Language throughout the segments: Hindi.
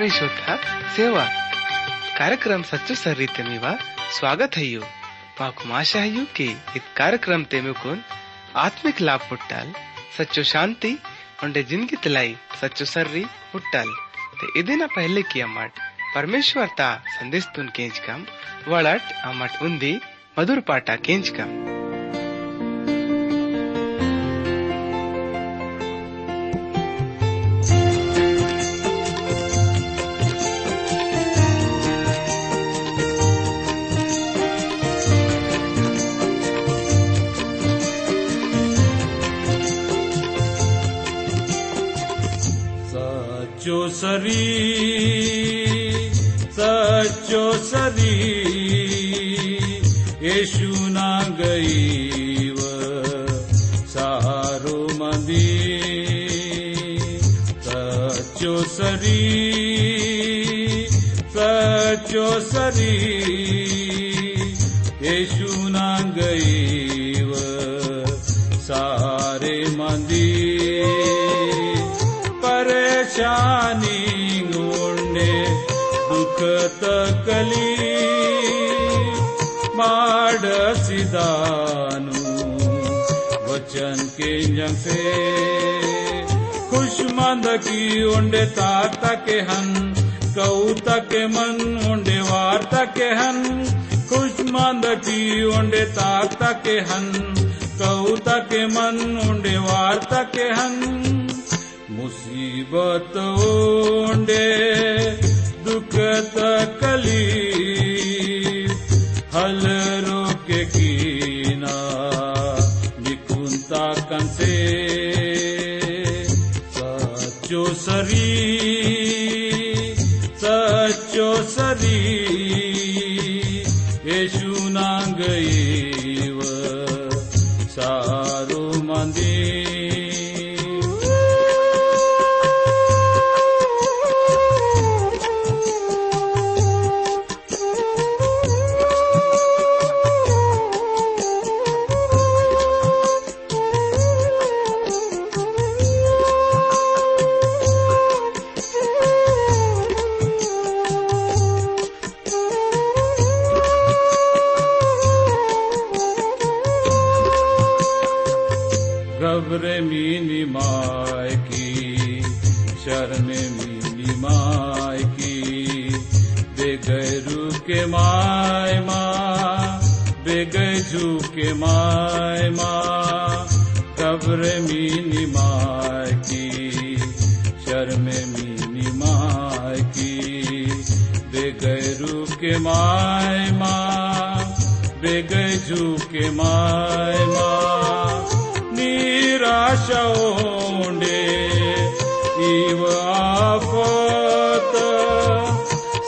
ಆತ್ಮೀಯ ಶೋಧ ಸೇವಾ कार्यक्रम सच्चो सर्री तेमीवा स्वागत है यू पाकु आशा है यू कि इत कार्यक्रम तेमे कुन आत्मिक लाभ पुट्टाल सच्चो शांति उंडे जिंदगी तलाई सच्चो सर्री पुट्टाल ते इदिना पहले की अम्मट परमेश्वर ता संदेश तुन केंच कम वड़ट अम्मट उंदी मधुर पाटा केंच कम सचोसरी स चोसरि ये सुना ग सारो मदी स सरी स सरी दुख तकली माडसिदानु वचन के से खुशमंद की उंडे ताता के हन कौता के मन उंडे वार्ता के हन, खुशमंद की उंडे ताता के हन कौता के मन उंडे वार्ता के मुसीबत दुख तकली हल रोके कीना निकुंता कंसे सचो सरी सचो सरी घबरे मीनी माय की, शरण मीनी माय की। बेगैरू के माय माँ, बेगैजू के माय माँ घबरे मीनी माय की शर्म मीनी माय की। बेगैरू के माय माँ, बेगैजू के माय माँ ओंडे इव आफत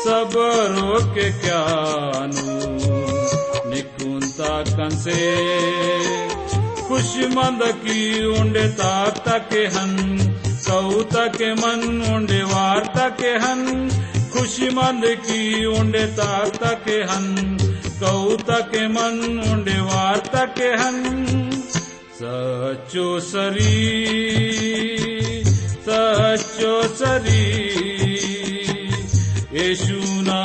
सबरो के क्यानु। निकुंता कंसे, खुशमंद की उंडे ताता के हन, कौता के मन उंडे वार्ता के हन, खुशमंद की उंडे ताता के हन, कौता के मन उंडे वार्ता के हन। सचो सरी सचो सरी येशू ना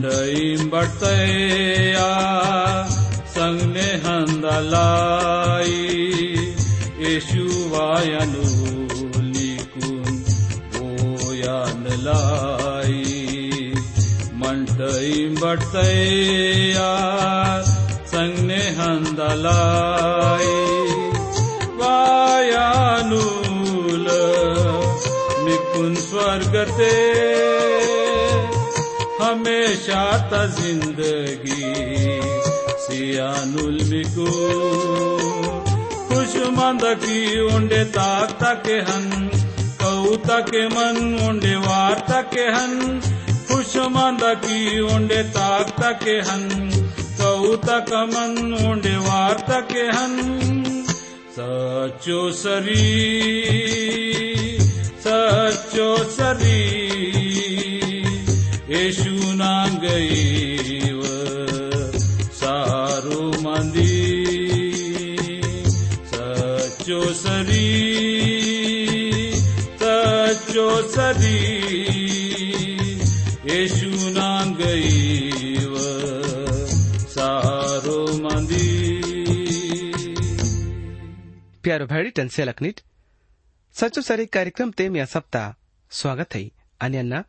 मण्डै बट्तेया संने है यशु वायनु लिखु ओ या न ई मण्डै बर्तेया संने स्वर्गते हमेशा त ज़िंदगी। सियानुल मिकू खुशमंद की उंडे ताक तके हन कऊ तके मन उंडे वार तके हन। खुशमंद की उंडे ताक तके हन कऊ तक मन उंडे वार तके हन। सचो सरी प्यारो भाडी टन्से लखनीट। सचो सरी कार्यक्रम ते मी सप्ताह स्वागत है। अण्णा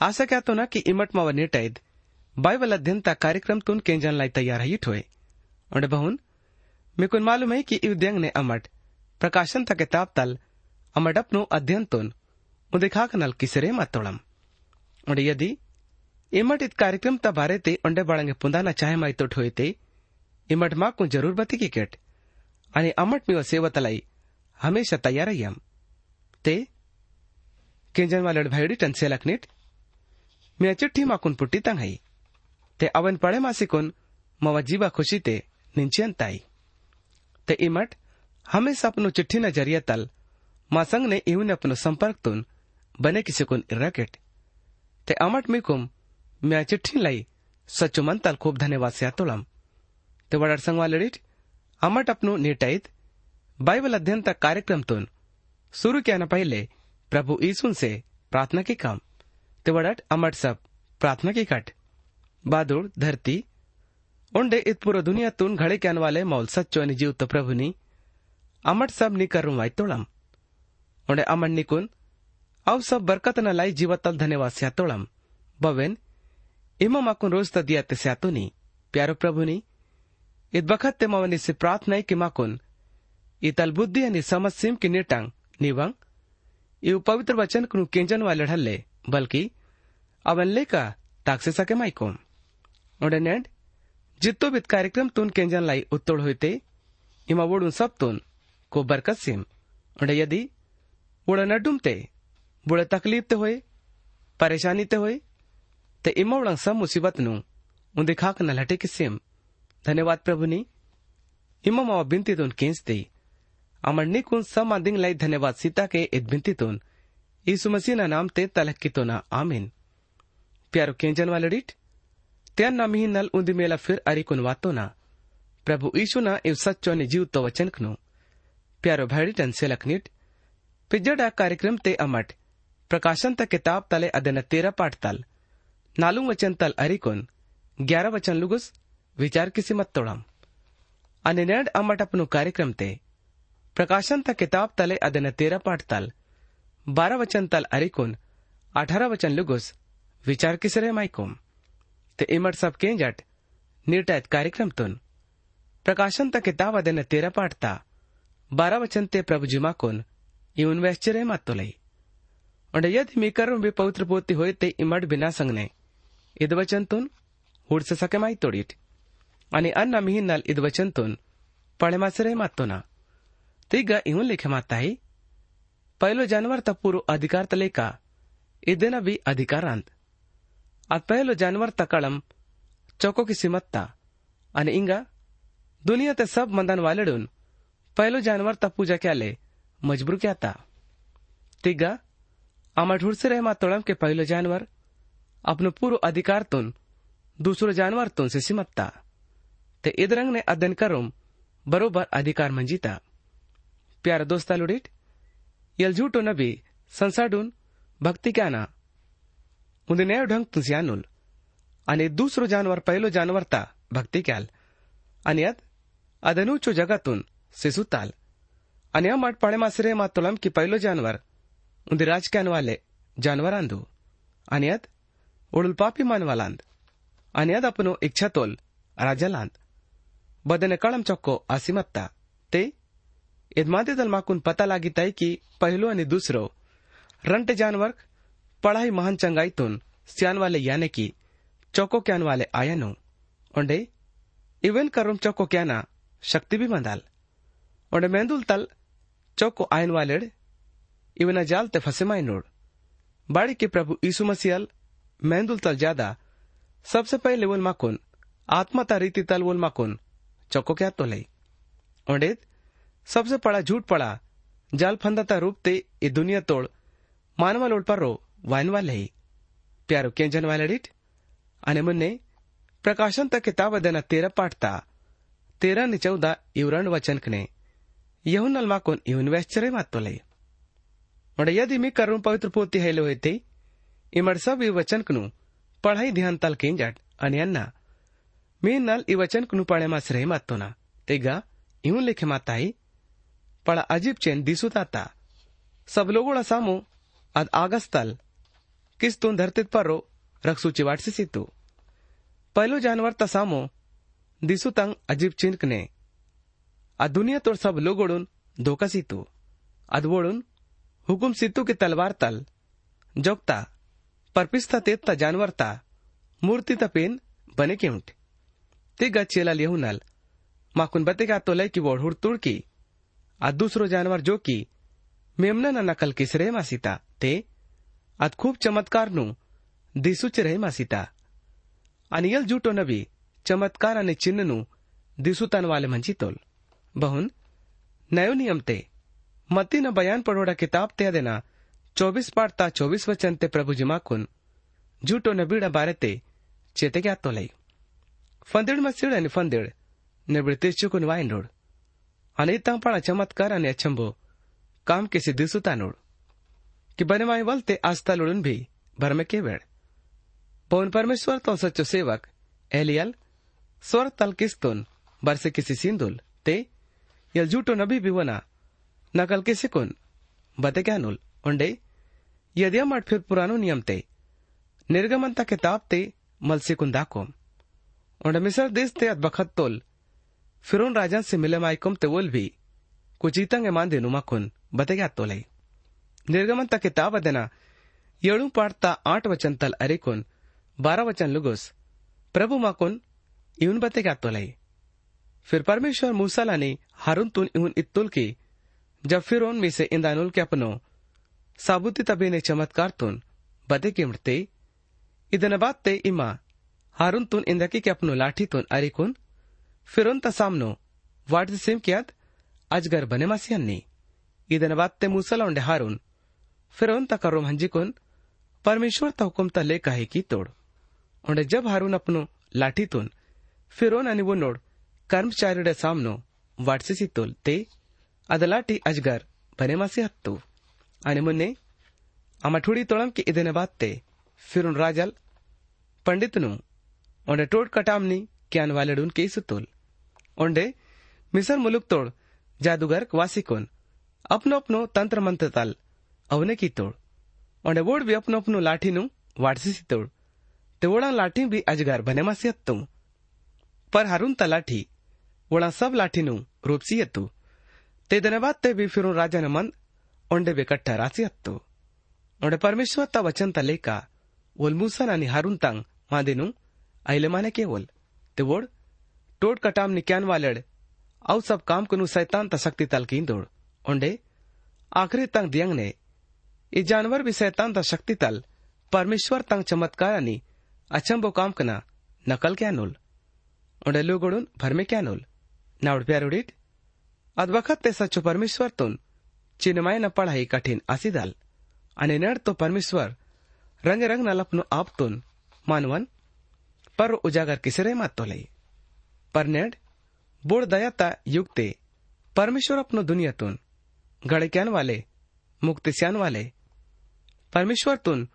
आशा कहतो ना की इमट मावा नीट आहेत बायबल अध्ययन ता कार्यक्रम तुन केंजन लाई तैयार है ठोए और बहुन मेकुन मालूम है कि इव्यंग ने अमट, प्रकाशन ता किताब तल, अमट अपनो अध्ययन तुन। उदिखा कनल किसरे मातोड़म और यदि इमट इत कार्यक्रम ता बारे ते उंडे बाळंगे पुंदाना चाहे माई तो ठोए ते, इमट मा को ज़रूर बती की केट। आणि अमट मी सेवतलाई हमेशा तयार यम। ते केंजन वालड भाईडी टनसे लखनीट मी चिठ्ठी माकून पुट्टी तंगाई ते अवन पड़े मासिकुन मवा जीवा खुशी ते निंचियंताई ते इमट, हमेशा अपनो चिट्ठी न ज़रिया तल मासंग ने इवन अपनो संपर्क तुन, बने किसी कुन इराकेट ते अमट मिकुम, म्या चिट्ठी लाई सच्चो मन तल खूब धन्यवाद से अमट अपनो नीटाईत बाइबल अध्ययन तक कार्यक्रम तुन। शुरू किया न पहले प्रभु ईसुन से प्रार्थना की काम। ते वडट अमट सब प्रार्थना की कट। बादुड़, धरती, उंडे इत पूरा दुनिया तुन घड़े के वाले मौल सच्चो जीव तो प्रभु नी। अमट सब नी करूँ तोड़म। उंडे अमट निकुन अव सब बरकत न लाई जीवतल धन्यवाद स्या तोड़म। बवेन इमा माकुन रोज त दिया ते नी प्यारो प्रभु नी इत बखत ते मवनी से प्रार्थना कि माकुन। इतल बुद्धि अनि समझ सिम की नेटांग निवंग इव पवित्र वचन कुनु केंजन वाले ढल्ले बल्कि, अवन लेका ताकसे सके माइकोम। नेंड जित्तो बित कार्यक्रम तुन केंजन लाई उत्तोड़ होते इमा वोडून सब तुन, को बरकत सिम उंडे यदि उड़ नडुम ते बुड़े तकलीफ़ ते होए परेशानी ते होए, ते इमा उड़ंग सब मुसीबत नु उंदे खाक न लटे के सिम धन्यवाद प्रभु नी इमा मावा बिनती तुन केंस दे अमर निकुन सब मादिंग लाई धन्यवाद सीता के इत बिनती तुन यीशु मसीह ना नाम ते तलक की तो आमीन। प्यारो केंजन वाले डीट त्यान ना मिही नल उंदी मेला फिर अरिकुन वातो ना प्रभु ईशु ना इव सच्चो ने जीव तो वचन कनु। प्यारो भाड़ी टन से लखनीट पिजड़ा कार्यक्रम ते अमट, प्रकाशन त किताब तले अदन तेरा पाठ तल। नालू वचन तल अरिकुन। ग्यारह वचन लुगुस विचार किसी मत तोड़म અને નેડ અમટ આપનું કાર્યક્રમ તે પ્રકાશન તા કિતાબ તલે અદન તેરા પાઠ તલ बारह वचन तल अरिकुन अठारह वचन लुगुस विचार किसरे माइकोम ते इमट सब के जट निर्टैत कार्यक्रम तुन प्रकाशन तक किताब अदन तेरा पाठता बारह वचन ते प्रभु जिमा कुन इवन वैश्चर्य मत तो लई और यदि मी करूं भी पवित्र पोती होए ते इमट बिना संगने इद वचन तुन हुड से सके माई तोड़ीट आणि अन्ना मिही नल इद वचन तुन पढ़े मासरे मत तो ना तिगा इवन लिखे माता ही पहिलो जानवर त पूरो अधिकार तलेका इदेना भी अधिकारांत अद पहिलो जानवर तकळम चौको की सिमत्ता आणि इंगा दुनिया ते सब मंदन वालडून पहिलो जानवर त पूजा क्याले मजबूर क्याता तिगा आमा ढूंढसे रहे मा तोड़म के पहिलो जानवर अपनो पूर्व अधिकार तुन दूसरो जानवर तुन से सिमत्ता ते इदरंग ने करूम, बरोबर अधिकार मंजीता। प्यारा दोस्ता लुडीट यल झूठो नबी संसाडून, भक्ती क्याना उंदे न्याय ढंग तुझ्यानुल आणि दुसरो जानवर, पहिलो जानवर ता, भक्ती क्याल आणि यात अदनुचो जगातून सिसुताल आणि या माट पाळे मासरे मातोलम की पहिलो जानवर उंदे राजक्यान वाले जानवरांदू आणि यात ओडुल पापी मानवालांद। आणि यात आपनो इच्छा तोल राजालांद बदने કળમ ચોખ્ખો આસીમતતા તે ઈદમાદે દલમાકून पता लागी तय की पहिलो आणि दुसरो रंट जानवर पढ़ाई महान चंगाईतून वाले याने की चौको क्यान वाले आयनो ओंडे इवेन करुम चौको क्याना शक्ति भी मंदाल ओंडे मेंदुल तल चौको आयन वाले इवेना जाल ते फसे माइनोड बाड़ी के प्रभु ईसु मसीहल मेंदुल तल ज़्यादा सबसे पहले वोल माकुन आत्मता रीति तल वोल माकुन चौको क्या तो लई ओंडेत सबसे पड़ा झूठ पड़ा। जाल फंदाता रूप ते ये दुनिया तोड़। मानवा लोड पर रो वाइन वाले ही। प्यारो केंजन वाले डिट अने मुन्ने, प्रकाशन तक किताब देना तेरा पाठता तेरा नि चौदा इवरण वचन कने। यहुन नल माकुन इवन वैश्चर्य मात तो लई मड यदि मी करूँ पवित्र पोती हेलो हेते इमड सब ई वचन कनु। पढ़ाई ध्यान तल केंजट आणि अन्ना मी नल ई वचन कनु पढ़े मास रहे मातो ना तेगा इवन लिखे माताई पड़ा अजीब चेन दिसुताता सब लोगों सामो अद आगस तल किस तुन धरतीत परो रखसूची वाटसी सितु पहलो जानवर ता सामो दिसुतंग अजीब चिन्कने आ दुनिया तोड़ सब लोगोड़ून धोका सितु अदवोड़ून हुकुम सितु की तलवार तल जोगता परपिस्ता तेत्ता जानवरता मूर्ति पेन बने के उंट ते गचेला लेहू नल माकुन बतेगा तो लय की वो हुड़तुड़ की आ दूसरो जानवर जो की मेमना न नकल किस रहे मासीता ते अद खूब चमत्कार नु दिसुच रहे मासीता अनियल जूटो नबी चमत्कार અને ચિહ્નનું દિસુતાન વાલે મંજી તોલ બહુન નયો નિયમ તે मत्ती बयान पढ़ोड़ा किताब ते देना चौबीस पाठ ता चौबीस वचन ते प्रभु जिमा कुन झूठो नबीड़ा बारे ते चेते क्या तो लई फंदिड़ मसीड़ અને ફંદિડ નિબળ તેચુકુન વાઈન્ડોડ અને તાં પણ ચમત્કાર અને અચંબો કામ કે સિદ્ધિ સુતાનોડ कि बने माई वलते आस्था लुड़न भी भर में के वेड़ पवन परमेश्वर तो सच्चो सेवक एलियल स्वर तल किस्तुन बरसे किसी सिंदुल ते यल झूठो नबी भी वना नकल के सिकुन बते क्या नुल उंडे यदि हम फिर पुरानो नियम ते निर्गमनता किताब ते मल सिकुन दाकोम उंडे मिसर देश ते अदबखत तोल। फिरोन राजा से मिले माइकुम ते वोल भी। कुचीतंग मान दे नुमा कुन बते क्या तोले। निर्गमनता किताब अदना येळू पाडता आठ वचन तल अरेकुन बारह वचन लुगुस। प्रभु माकुन इवन बते क्या तोले। फिर परमेश्वर मूसाला ने हारून तुन इवन इत्तुल की, जब फिर में से इंदानुल के अपनो, साबुती तबे ने चमत्कार तुन बदे किमते इदन बात ते इमा हारून इंदकी के अपनो लाठीतून अरिकून फिरून ता सामनो वाटत सिमक्यात अजगर बने मासियांनी ಇದನ್ನ ಮತ್ತೆ ಮುಸಲೊಂಡೆ ಹಾರೂನ್ ಫಿರೋನ್ ತಕ ರೋಮ್ ಹಂಜಿಕೊನ್ परमेश्वर ता हुकुम ता लेख आहे की तोड। ओंडे जब हारून अपनो लाठीतून फिरोन आणि वनोड कर्मचारीडे सामनो वाटसेसी तोल ते, अद लाठी अजगर बनेमासी हत्तू। आणि मुन्ने, आमा ठुडी की इदेने बात ते, फिरून राजाल पंडितनू Onde tod katamni kian waledun ke तोल। ओंडे, मिसर मुलुक तोड, जादूगर wasikon. अपनो अपनो तंत्र मंत्र ताल, अवने की तोड़। ओंडे वोड भी अपनो अपनो लाठी नु वाटसी सी तोड़। ते वोड़ा लाठी भी अजगर बने मासी हत्तू पर हारून ता लाठी, वोड़ा सब लाठी नु रूपसी हत्तू ते धन्यवाद ते भी फिर राजा ने मन, ओंडे बे कट्ठा रासी हत्तू ओंडे परमेश्वर ता वचन ता लेका, वोल मूसा नानी हारून तंग मादे नु अहिलेमाने केवल? ते वोड टोड कटाम निक्यान वालड़ औ सब काम कनु सैतान तशक्ति की दौड़। ओंडे, आखिरी तंग दियंग ने ये जानवर भी सैतान शक्ति तल, परमेश्वर तंग चमत्कार नि अचंबो काम कना, नकल क्या नोल? ओंडे लुगड़ुन भरमे क्या नोल? नाउड प्यारुडीत अद ते सच्चो परमेश्वर तुन, चिन्मय न पढ़ाई कठिन आसीदाल आणि नड तो परमेश्वर, रंग रंग न लपनो आप तुन। मानवन पर उजागर किसरे मात तो लई। पर नेड बोड़ दयाता युक्ते, परमेश्वर अपनो दुनिया तुन गड़क्यान वाले, मुक्तिस्यान वाले। परमेश्वर तुन,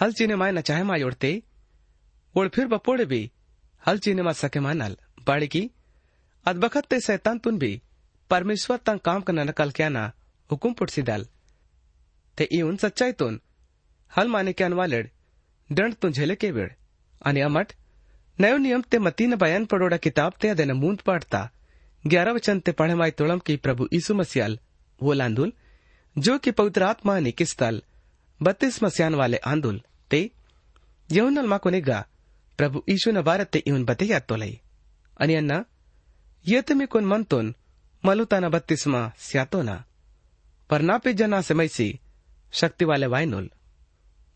हल चीने माय न चाहे माय उड़ते ओड़ फिर बपोड़े भी, हल चीने मा सके मानल बाड़ी की अदबखत ते सैतान तुन भी, परमेश्वर तंग काम करना नकल क्या ना, हुकुम पुटसीदाल ते इवन सच्चाईतून हल माने क्या वालेड, दंड तू झेले के वेळ आणि अमट नयो नियम ते मतीन बयान पडोडा किताब ते अदेन मूंद पाठता ग्यारह वचन ते पढ़े माई तोड़म की प्रभु यीशु मसियाल वो लांदुल, जो कि पवित्र आत्मा ने किस्तल बत्तीस मसियान वाले आंदुल। ते यहुनल मा कोनेगा प्रभू ईशून भारत ते येऊन बते या तो लई। यातोलय आणि यांना येत मी कोण म्हणतोन मलुताना बत्तीसमा स्यातो ना। पर नापे जना समयसी शक्तिवाले वायनोल।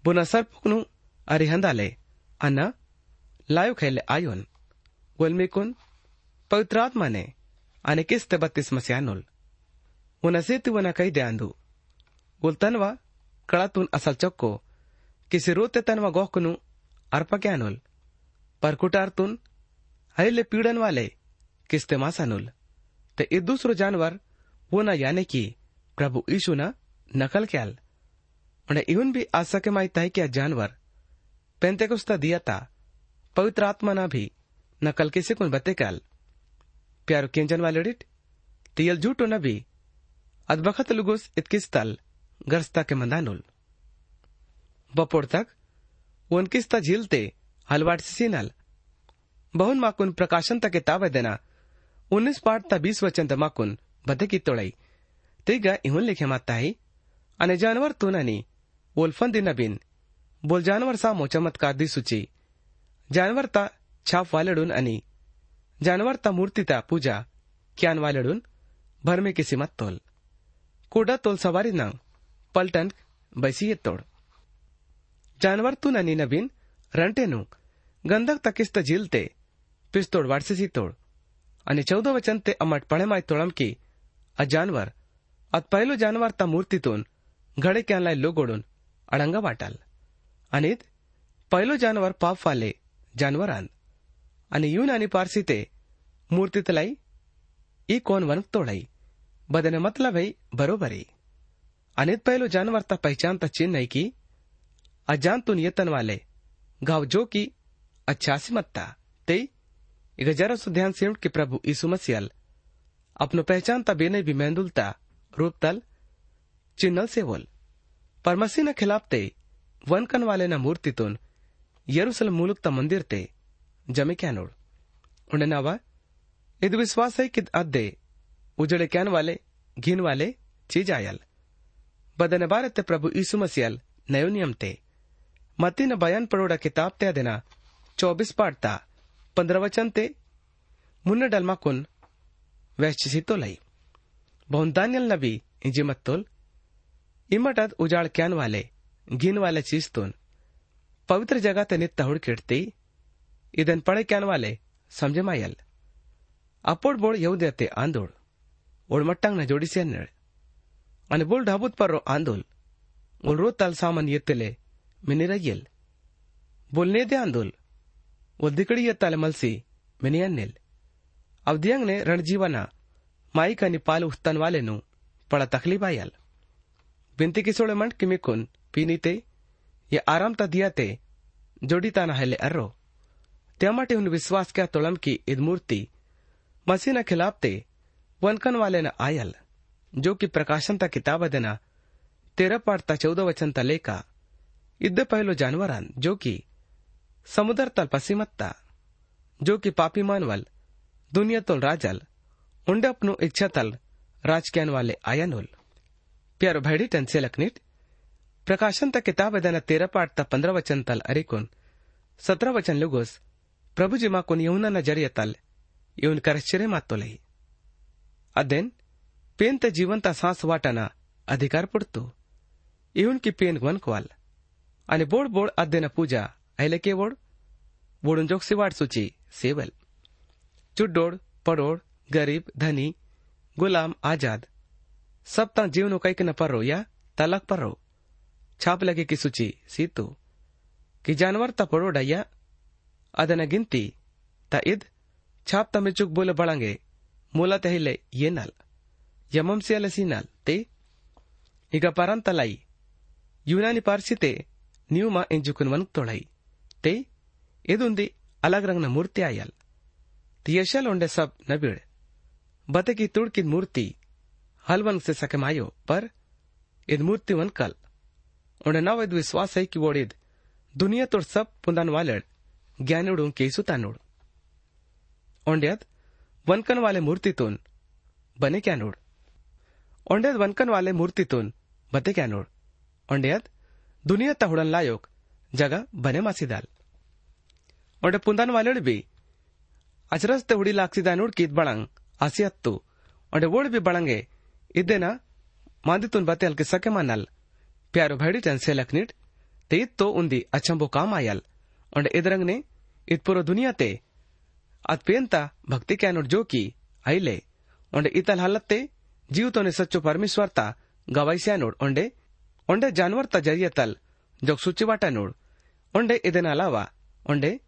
बुना सरपुकनु अरे हंदाले अन्न लायो खेले आयोन गोलमिकुन पवित्रात्माने आणि किस्त बत्तीस मस्यानोल उन्हा सेतु वना कही दे आंदू। गुलतनवा कळातून असल चक्को किसी रोते तनवा गोखनु अर्पक्यानोल परकुटारतून हरिले पीड़न वाले किस्ते मासानुल ते इ दूसरो जानवर वो न याने की प्रभु यीशु न नकल क्याल उन्हें इवन भी आशा के माई तय किया जानवर पेंते पेंतेकुस्ता दिया था पवित्र आत्मा ना भी, न नकल किसी कुन बते क्याल प्यारो किंजन वाले डिट, तियल झूठो न भी अदबखत लुगुस इतकिस्तल गरस्ता के मंदानुल। बपोड़ तक उनकिस्ता झीलते, हलवाट सीनल। बहुन माकुन प्रकाशन तक तावे देना, उन्नीस पाठ ता बीस वचन माकुन बदे की तोड़ई। तेगा इहुन लिखे माता ही, अने जानवर तुनानी ओल्फन दिन बिन, बोल जानवर सामो चमत्कार दी सूची। जानवर ता छाप वालेडून आणि जानवर ता मूर्ती ता पूजा क्यान वालेडून भरमे किसी मत तोल। कोडा तोल सवारी ना पलटन बैसी तोड़। जानवर तू ननी नवीन रणटेनु गंधक तकिस्त झीलते पिस्तोड वाडसेसी तोड। आणि चौदा वचन ते अमट पळेमाय तोळमकी आ जानवर, अत पहिलो जानवर ता मूर्तीतून घडे क्यानलाय लोगोडून अडंगा वाटाल। आणि पहिलो जानवर पाप वाले जानवरान आणि यून आणि पारसी ते मूर्तीतलाई ई कोण वनक तोड़ाई बदने मतलब है बरोबरी अनित पहलो जानवर ता पहचान ता चिन्ह है की अजानतून येतन वाले गाव जो की अच्छासी मत्ता ते इग सु ध्यान से कि प्रभु यीशु मसीहल अपनो पहचान ता बेने भी मेंदुलता रूप तल चिन्हल से बोल पर मसीह न खिलाफ ते वनकन वाले न मूर्ति तुन यरूशलेम मूलुक ता मंदिर ते जमे क्या नोड़ उन्हें नावा इद विश्वास है कि अद्दे उजड़े क्यान वाले घिन वाले चीज़ आयल बदन बारे ते प्रभु यीशु मसीहल नयो नियम ते मती न बयान पड़ोड़ा किताब त्या देना चौबीस पाठता पंद्रह वचन ते मुन्न डलमा कुन वैश्चिसी तो लई बहुन दानियल नबी इंजी मत्तोल इमटद उजाड़ कैन वाले गिन वाले चीज़ तुन ಪವಿತ್ರ ಜಗತ್ತನ್ನಿ ತಹುಡ್ಕಿಡ್ತಿ ಇದನ್ ಪಡಕ್ಕೆ ಅನ್ವಾಲೆ ಸಂಜೆ ಮಾಯಲ್ ಅಪ್ಪೋಡ್ ಬೋಳ್ ಯೌದ್ಯತೆ ಆಂದೋಳ್ ಒಳ್ಮಟ್ಟಂಗ್ನ ಜೋಡಿಸಿ ಅನ್ನೇಳ್ ಅನ್ ಬೋಳ್ ಡಾಬುತ್ ಪರ್ರೋ ಆಂದೋಲ್ ಉಳ್ ರೋ ತಾಲ್ ಸಾಮಾನ್ ಎತ್ತಲೆ ಮಿನಿರಯ್ಯಲ್ ಬೋಲ್ನೇದೆ ಆಂದೋಲ್ ಒದ್ದಿಕಡಿ ಎತ್ತಾಲೆ ಮಲ್ಸಿ ಮಿನಿ ಅನ್ನೆಲ್ ಅವಧಿಯಂಗ್ನೆ ರಣಜೀವನ माई का निपाल उस्तन वाले नु पड़ा तकलीफ़ आयल बिनती किसोड़े मंड किमिकुन पीनी ते जोड़ी ताना हेले अर्रो। त्या માટે उन विश्वास क्या तोड़म की ईद मूर्ति, मसीह न खिलाफ ते, वनकन वाले न आयल, जो कि प्रकाशन ता किताब देना तेरह पाठ ता चौदह वचन ता लेका इद्दे पहलो जानवरान, जो कि समुद्र तल पसीमत्ता जो कि पापी मानवल, दुनिया तोल राजल, उंडे अपनो इच्छा तल राजक्यान वाले आयनोल। प्यारो भैडी टन से लखनीट ಪ್ರಕಾಶಂತ ಕಿತಾಬದನ ತೆರಪಾಡ್ತ ಪಂದ್ರ ವಚನ ತಲ್ ಅರಿಕೋನ್ सत्रह वचन लुगोस। प्रभु जी माकुन यमुना न ज़रिए तल। यून कर आश्चर्य मात लही। अदेन पेन ते जीवंता सांस वाटना अधिकार पडतो यून की पेन वन कोल अने बोड बोड अदेन पूजा। आयले के बोड बोडून जोगसी वाट सुची। सेवल। चुड्डोड, पडोड, गरीब, धनी, गुलाम, आज़ाद। सब ता जीवनो कैक न रो या तलक पर। पर्रो छाप लगे की सूची सीतु कि जानवर ता पडोड या ಅದನ ಗಿಂತಿ ತ ಇದ್ ಛಾಪ್ ತಮೆ ಚುಕ್ ಬೋಲೆ ಬಳಂಗೆ ಮೂಲ ತೆಹಿಲೆ ಏನಲ್ ಯಮಂ ಸಿಯಲ ಸೀನಲ್ te ಈಗ ಪರಂತಲೈ ಯುನಾನಿ ಪಾರ್ಸಿತೆ ನೀವುಮ ಎಂಜುಕುನ್ ವನ್ಕ್ ತೊಳೈ te ಎದುಂದಿ ಅಲಗ್ ರಂಗ್ನ ಮೂರ್ತಿ ಆಯಲ್ ತಿಯಶಲ್ ಒಂಡೆ ಸಬ್ ನಬಿಡ್ ಬತಕಿ ತುಡ್ಕಿದ್ ಮೂರ್ತಿ ಹಲ್ವನ್ से सके मायो पर इद मूर्ति वन कल उन्हें इद विश्वास है कि वोड़िद दुनिया तोड़ सब पुंदान वालेड ज्ञानुडू केसु तानुड ओंड्यात वनकन वाले मूर्तीतून बने कॅनोड ओंड्यात वनकन वाले मूर्तीतून बते कॅनोड ओंड्यात दुनिया तहुडन लायोक जगा बने मासीदाल। onde pundan walel bi achras te udi laksida nur kit balang asiattu onde wod bi balange idena manditun batel ke sake manal प्यारो भैडी टन से लखनिट ते इत तो उन्दी अचंबो काम आयल और इदरंग ने इत पुरो दुनिया ते अत पेंता भक्ति के अनुट जो की आइले और इतल हालत ते जीव तो ने सच्चो परमेश्वर ता गवाई से अनुट ओंडे ओंडे जानवर ता जरिए तल जो सुचि वाटा नोड ओंडे इदन अलावा ओंडे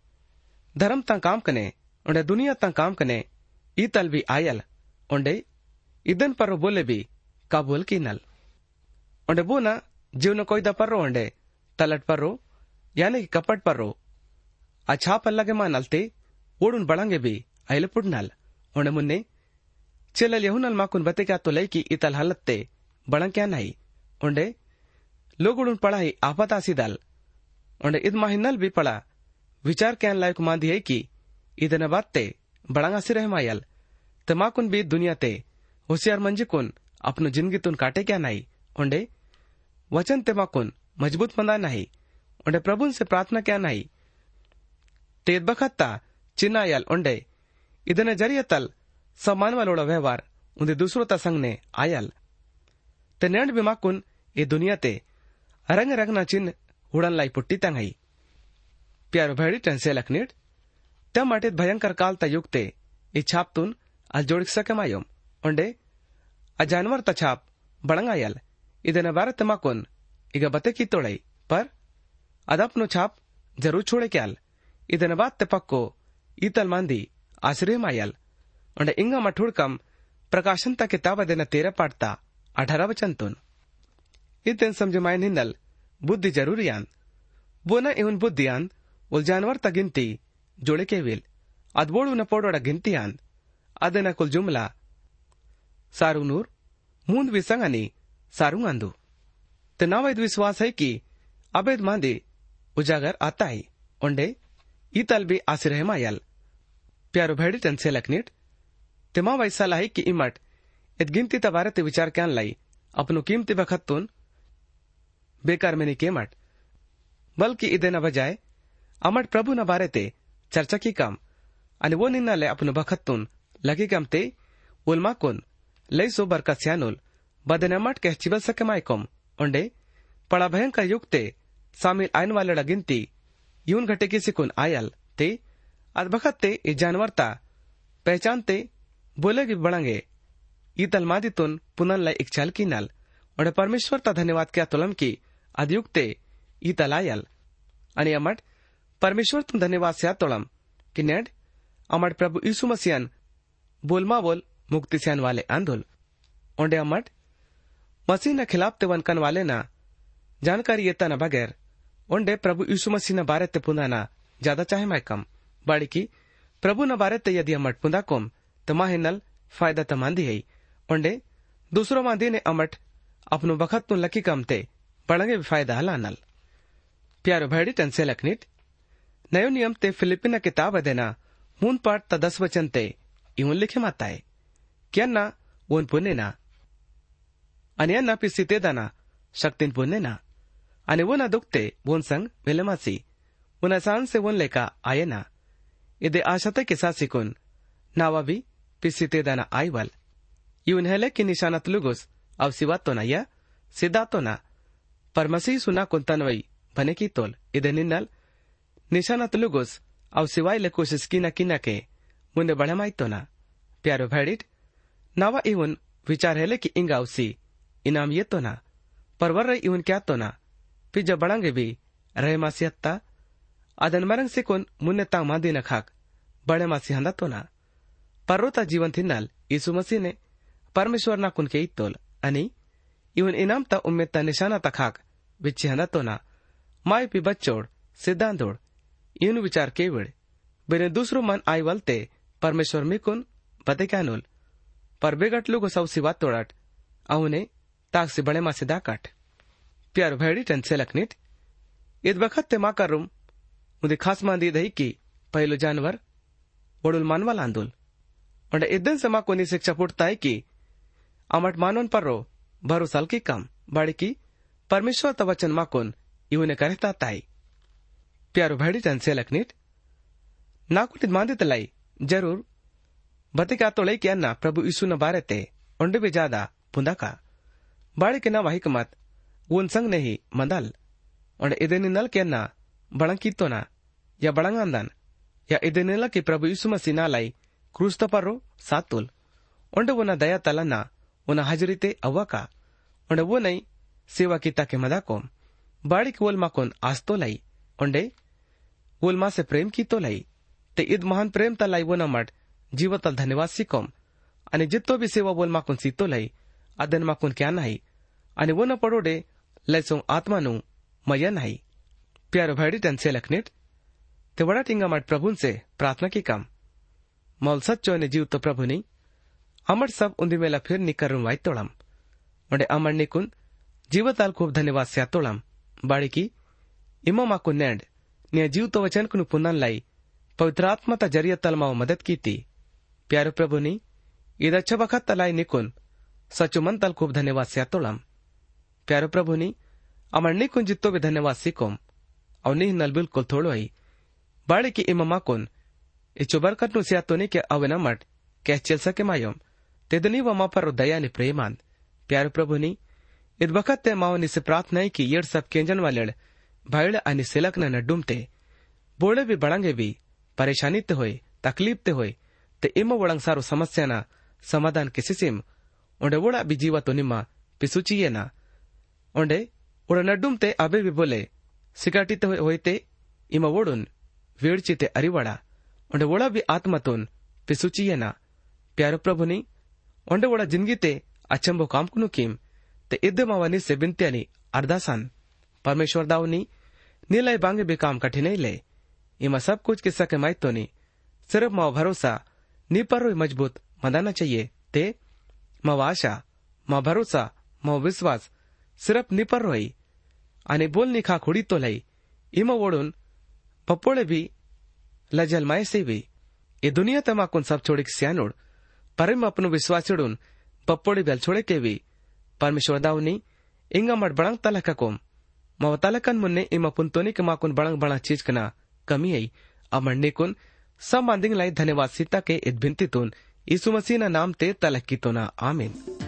धर्म ता काम कने ओंडे दुनिया ता काम कने ईतल भी आयल ओंडे ಇದನ್ ಪರ್ರೋ ಬೋಲೆ ಬಿ ಕಾಬೂಲ್ ಕೀನಲ್ જીવનો कोई दपर्रो अंडे, तलट पर रो, यानी कपट पर रो। अछाप अल्लागे मा नलते ओडुन बड़ंगे भी अहले पुडनल उणे मुन्ने, चिलल यहुनल माकुन बते क्या तो लई की इतल हलते बड़ंग क्या नहीं। ओंडे, लोग उड़ुन पढ़ाई आपता सीदल ओंडे, इद माहिनल भी पड़ा विचार क्या लायक मान दिए की, इदन बाते बड़ंगा सिर मायल तमाकुन भी दुनिया ते, होशियार मंजिकुन, अपनो ज़िंदगी तुन काटे क्या नहीं। ओंडे वचन ते माकून मजबूत मंदा नाही ओंडे प्रभुन से प्रार्थना क्या नहीं तेद बखत्ता चिन्नायल ओंडे ಇದನ್ನ ಜರಿಯತಲ್ ಸಮಾನವಲೋಡ ವ್ಯವಹಾರ ಉಂದೆ ದುಸರೋ ಸಂಗ್ನೆ ಆಯಲ್ ते नेंड भी माकुन ए दुनिया ते रंग रंगना चिन्ह उड़न लाई पुट्टी तंगई प्यारो भेड़ी टंसे लखनीट त्या माटेत भयंकर काल ता युगते ई छापतून अल जोडिक सके मायोम ओंडे ಆ ಜಾನುವಾರು ತ ಛಾಪ್ ಬಳಂಗಾಯಲ್ ಇದನ್ನ ವ್ಯಾರತ್ ಮಾಕೋನ್ ಈಗ ಬತಕಿತ್ತೊಳೈ ಪರ್ ಅದಪ್ನು ಛಾಪ್ ಜರು ಚೋಡೆ ಕ್ಯಾಲ್ ಇದನ್ನ ಬಾತ್ ಪಕ್ಕೋ ಈತಲ್ ಮಾಂದಿ ಆಶ್ರಯ ಮಾಯಲ್ ಅಂಡ ಇಂಗ ಮಠುಡ್ಕಂ ಪ್ರಕಾಶನ್ ತ ಕಿತಾಬ ಅದನ್ನ ತೇರ ಪಾಡ್ತಾ ಅಠರ ವಚಂತುನ್ ಇತನ್ ಸಮಜಮಾಯನ್ ಹಿನ್ನಲ್ ಬುದ್ಧಿ ಜರೂರಿಯಾನ್ ಬೋನ ಇವನ್ ಬುದ್ಧಿಯಾನ್ ಉಲ್ಜಾನ್ವರ್ ತ ಗಿಂತಿ ಜೋಳೆ ಕೇವಿಲ್ ಅದ್ಬೋಳು ನ ಪೋಡೋಡ ಗಿಂತಿಯಾನ್ ಅದನ್ನ ಕುಲ್ ಜುಮ್ಲಾ ಸಾರು ನೂರ್ ಮುಂದ್ ವಿಸಂಗನಿ विसंगनी सारू नावैद विश्वास है कि अबेद मांदे उजागर आता है। ओंडे ईतल भी आसिरह मायल। प्यारो भेड़ी टन से लखनीट तिमा वैसा लाई कि इमट इत गिनती तबारे ते विचार क्या लाई। अपनो कीमती बखतुन बेकार में केमट बल्कि इदे न बजाय अमट प्रभु न बारे ते चर्चा की काम। आणि वो निन्ना ले अपनो बखतुन लगे कम ते उलमा कुन। लई सो बरका स्यानुल। कह चिबल सके माइकोम ओंडे पड़ा भयंकर युक्ते शामिल आयन वाले गिनती यून घटे की सिकुन आयल ते अद बखत ते ई जानवरता पहचानते बोले भी बड़ंगे ई तलमादी तुन पुनन लाई इच्छाल की नल और परमेश्वर ता धन्यवाद क्या तुलम की अदयुक्ते ई तलायल आणि अमट परमेश्वर तुम धन्यवाद स्या तोळम कि नेड अमट प्रभु यीशु मसीहन बोलमा बोल मुक्ति स्यान वाले आंदोल ओंडे अमट मसीह न खिलाफ ते वनकन वाले ना। जानकारी येता न बगैर। ओंडे प्रभु यीशु मसीह न बारे ते पुंदा ना। ज़्यादा चाहे मैं कम। बाड़ी की प्रभु न बारे ते यदि अमट पुंदा कोम तो माहे नल फ़ायदा तमांदी है। ओंडे, दूसरो मांदी ने अमट अपनो बखत तुन लकी कम ते, बड़ंगे फ़ायदा हला नल। प्यारो भैडी टन से लखनीट नयो नियम ते फिलिपिन किताब देना मून पाठ त दस वचन ते इवन लिखे माता है। क्या ना वन पुण्य ना। आणि यांना पिसिते दाना शक्तीन पुण्य ना आणि वन दुखते वन संग विलमासी वन आसान से लेका आए ना इदे आशते के साथ सिकुन नावा भी पिसिते दाना आईवल इवन हेले की निशानत लुगुस अब सिवा तो ना या सिदा तो ना पर सुना कुंतनवई बने की तोल इदे इनाम ये तो ना परवर रहे इवन क्या तो ना फिर जब बड़ांगे भी रहे मासी हत्ता मरंग से कौन मुन्ने तांग मादी न खाक बड़े मासी हंदा तो ना परोता जीवन थी नल यीशु मसीह ने परमेश्वर ना कुन के ही तोल अनि इवन इनाम ता उम्मीद ता निशाना ता खाक विच हंदा तो ना माय पी बच्चोड़ सिद्धांतोड इवन विचार केवड़ बिने दूसरो मन आई वलते परमेश्वर मिकुन बते क्या नोल पर बेगट लोग सब सिवा तोड़ाट अवने ताक से बड़े मासे काट। प्यार भैडी टन से लकनीत इत वक्त ते मा करूँ। मुझे खास मान दी दही की पहलो जानवर बड़ुल मानवा लांदुल और इत से मा को शिक्षा पुटता है की अमट मानोन पर रो भरोसाल की काम। बाड़े की परमेश्वर तवचन मा कोन इवने करता ताई। प्यारो भैडी टन से लकनीत ना कुछ मान दी तलाई ज़रूर। बतिका तो के अन्ना प्रभु यीशु न बारे ते उंडे भी ज़्यादा बुंदा का। ಬಾಳಿಕೆನ ವಾಹಿಕಮತ್ ಉನ್ ಸಂಗ್ ನೆಹಿ ಮಂದಲ್ ಒಂಡೆ ಇದೆನಿನಲ್ ಕೆನ್ನ ಬಳಂಕಿತ್ತೋನ या बड़ंगांदन या इदेनेला की प्रभु यीशु मसीह लाई क्रूस तपरो सातुल onde wona daya talana wona hajrite awaka onde wonai सेवा कीता के मदाकोम बाड़ी की वोल माकोन आस्तो लाई onde वोल मा से प्रेम की तो लाई ते ईद महान प्रेम तलाई वोना मठ जीवतल धन्यवाद सिकोम आणि जित्तो बी सेवा बोल माकून सीतो लाई अदन माकून क्या नाही અને વનો पड़ोडे લેસું આત્માનું मय नाही। प्यारो भाई त्यांचे लखनीत तेवढा टिंगामाट प्रभूंचे प्रार्थना की काम। मौल सच्चो ने जीव तो प्रभुनी अमर सब उंदिमेला फिर निकरून वाई तोळाम म्हणजे अमर निकून, जीवताल खूप धन्यवाद स्या तोळाम बाळिकी इमो माकू नेंड ने जीव तो वचन कुन पुन्हा लाई। पवित्र आत्मता जरिय तलमाव मदत कीती। प्यारो प्रभुनी ईद अच्छा बखत तलाई निकून। सचो मन तल खूप धन्यवाद स्या तोळाम प्रभु नी, अमर निकुन जित्तो भी धन्यवाद सिकोम और निह नल बिल्कुल थोड़ो आई। बाड़ी की इमा माकुन इचो बरकत नु स्यातो ने के अवे नमट कह चल सके मायोम। तेदनी व मा पर दया नि प्रेमान प्यारे प्रभु नी, इद बखत ते माओ नि से प्रार्थना की येड सब केंजन वालेड, भाईड़ आणि सिलक न डूमते। बोळे भी बळंगे भी, परेशानी ते होय तकलीफ़ ते होय ते इम वळंग सारो समस्याना समाधान किसिसिम ओंडे वोड़ा भी जीवा तो निम्मा पिसुचिये ना। उड़ा नड्डुम ते अबे बी बोले सिगाटी ते होय ते इम वोडून वेड़ची ते अरिवाड़ा वोड़ा बी आत्मतोन पिसुचिये ना प्यारो प्रभुनी ओंडे वोड़ा ज़िंदगी ते अचंबो कामकुनु कीम ते इद्दे मावानी से बिनत्यानी अरदासान परमेश्वर दावनी नीलय बांगे बे काम कठिनाई ले इमा सब कुछ के माइतो नी सिर्फ़ माओ भरोसा नी पर मज़बूत मदाना चाहिए ते माव आशा माव भरोसा माव विश्वास सिर्फ़ निपर पर रोई आणि बोल निखा खुडी तो लई। इमा ओढून पप्पोळे बी लजल माय सेवी ए दुनिया तमाकून सब छोड़ी स्यानोड परम अपनो विश्वास चिड़ून पप्पोड़ी बेल छोड़े के भी। परमेश्वर दावनी इंगा मट बड़ंग तलका कोम। माव तलकन मुन्ने इमा पुंतोनी के माकुन बड़ंग बड़ा चीज़ कना कमी आई। अमरने कुन सब मांदिंग लाई धन्यवाद सीता के इत भिंती तुन। यीशु मसीह नाम ते तलक की तो ना, आमीन।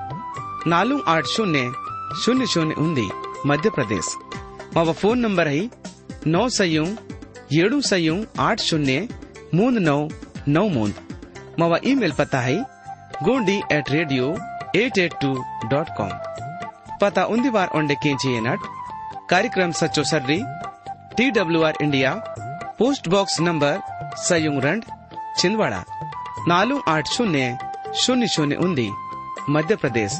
నాలుగు शून्य శూన్య శూన్య శూన్య ఉంది మధ్యప్రదేశ్ మా ఫోన్ నంబర్ అయి नौ सयूं येड़ू सयूं आठ शून्य मून नौ नौ मून। मावा ईमेल पता है Gondi at radio at at two dot com. पता उन्दी बार ओंडे केंची नट। कार्यक्रम सचो सर्री, T W R India, post box number सयूं रंड, छिंदवाड़ा। नालू आठ शून्य शून्य शून्य उन्दी मध्य प्रदेश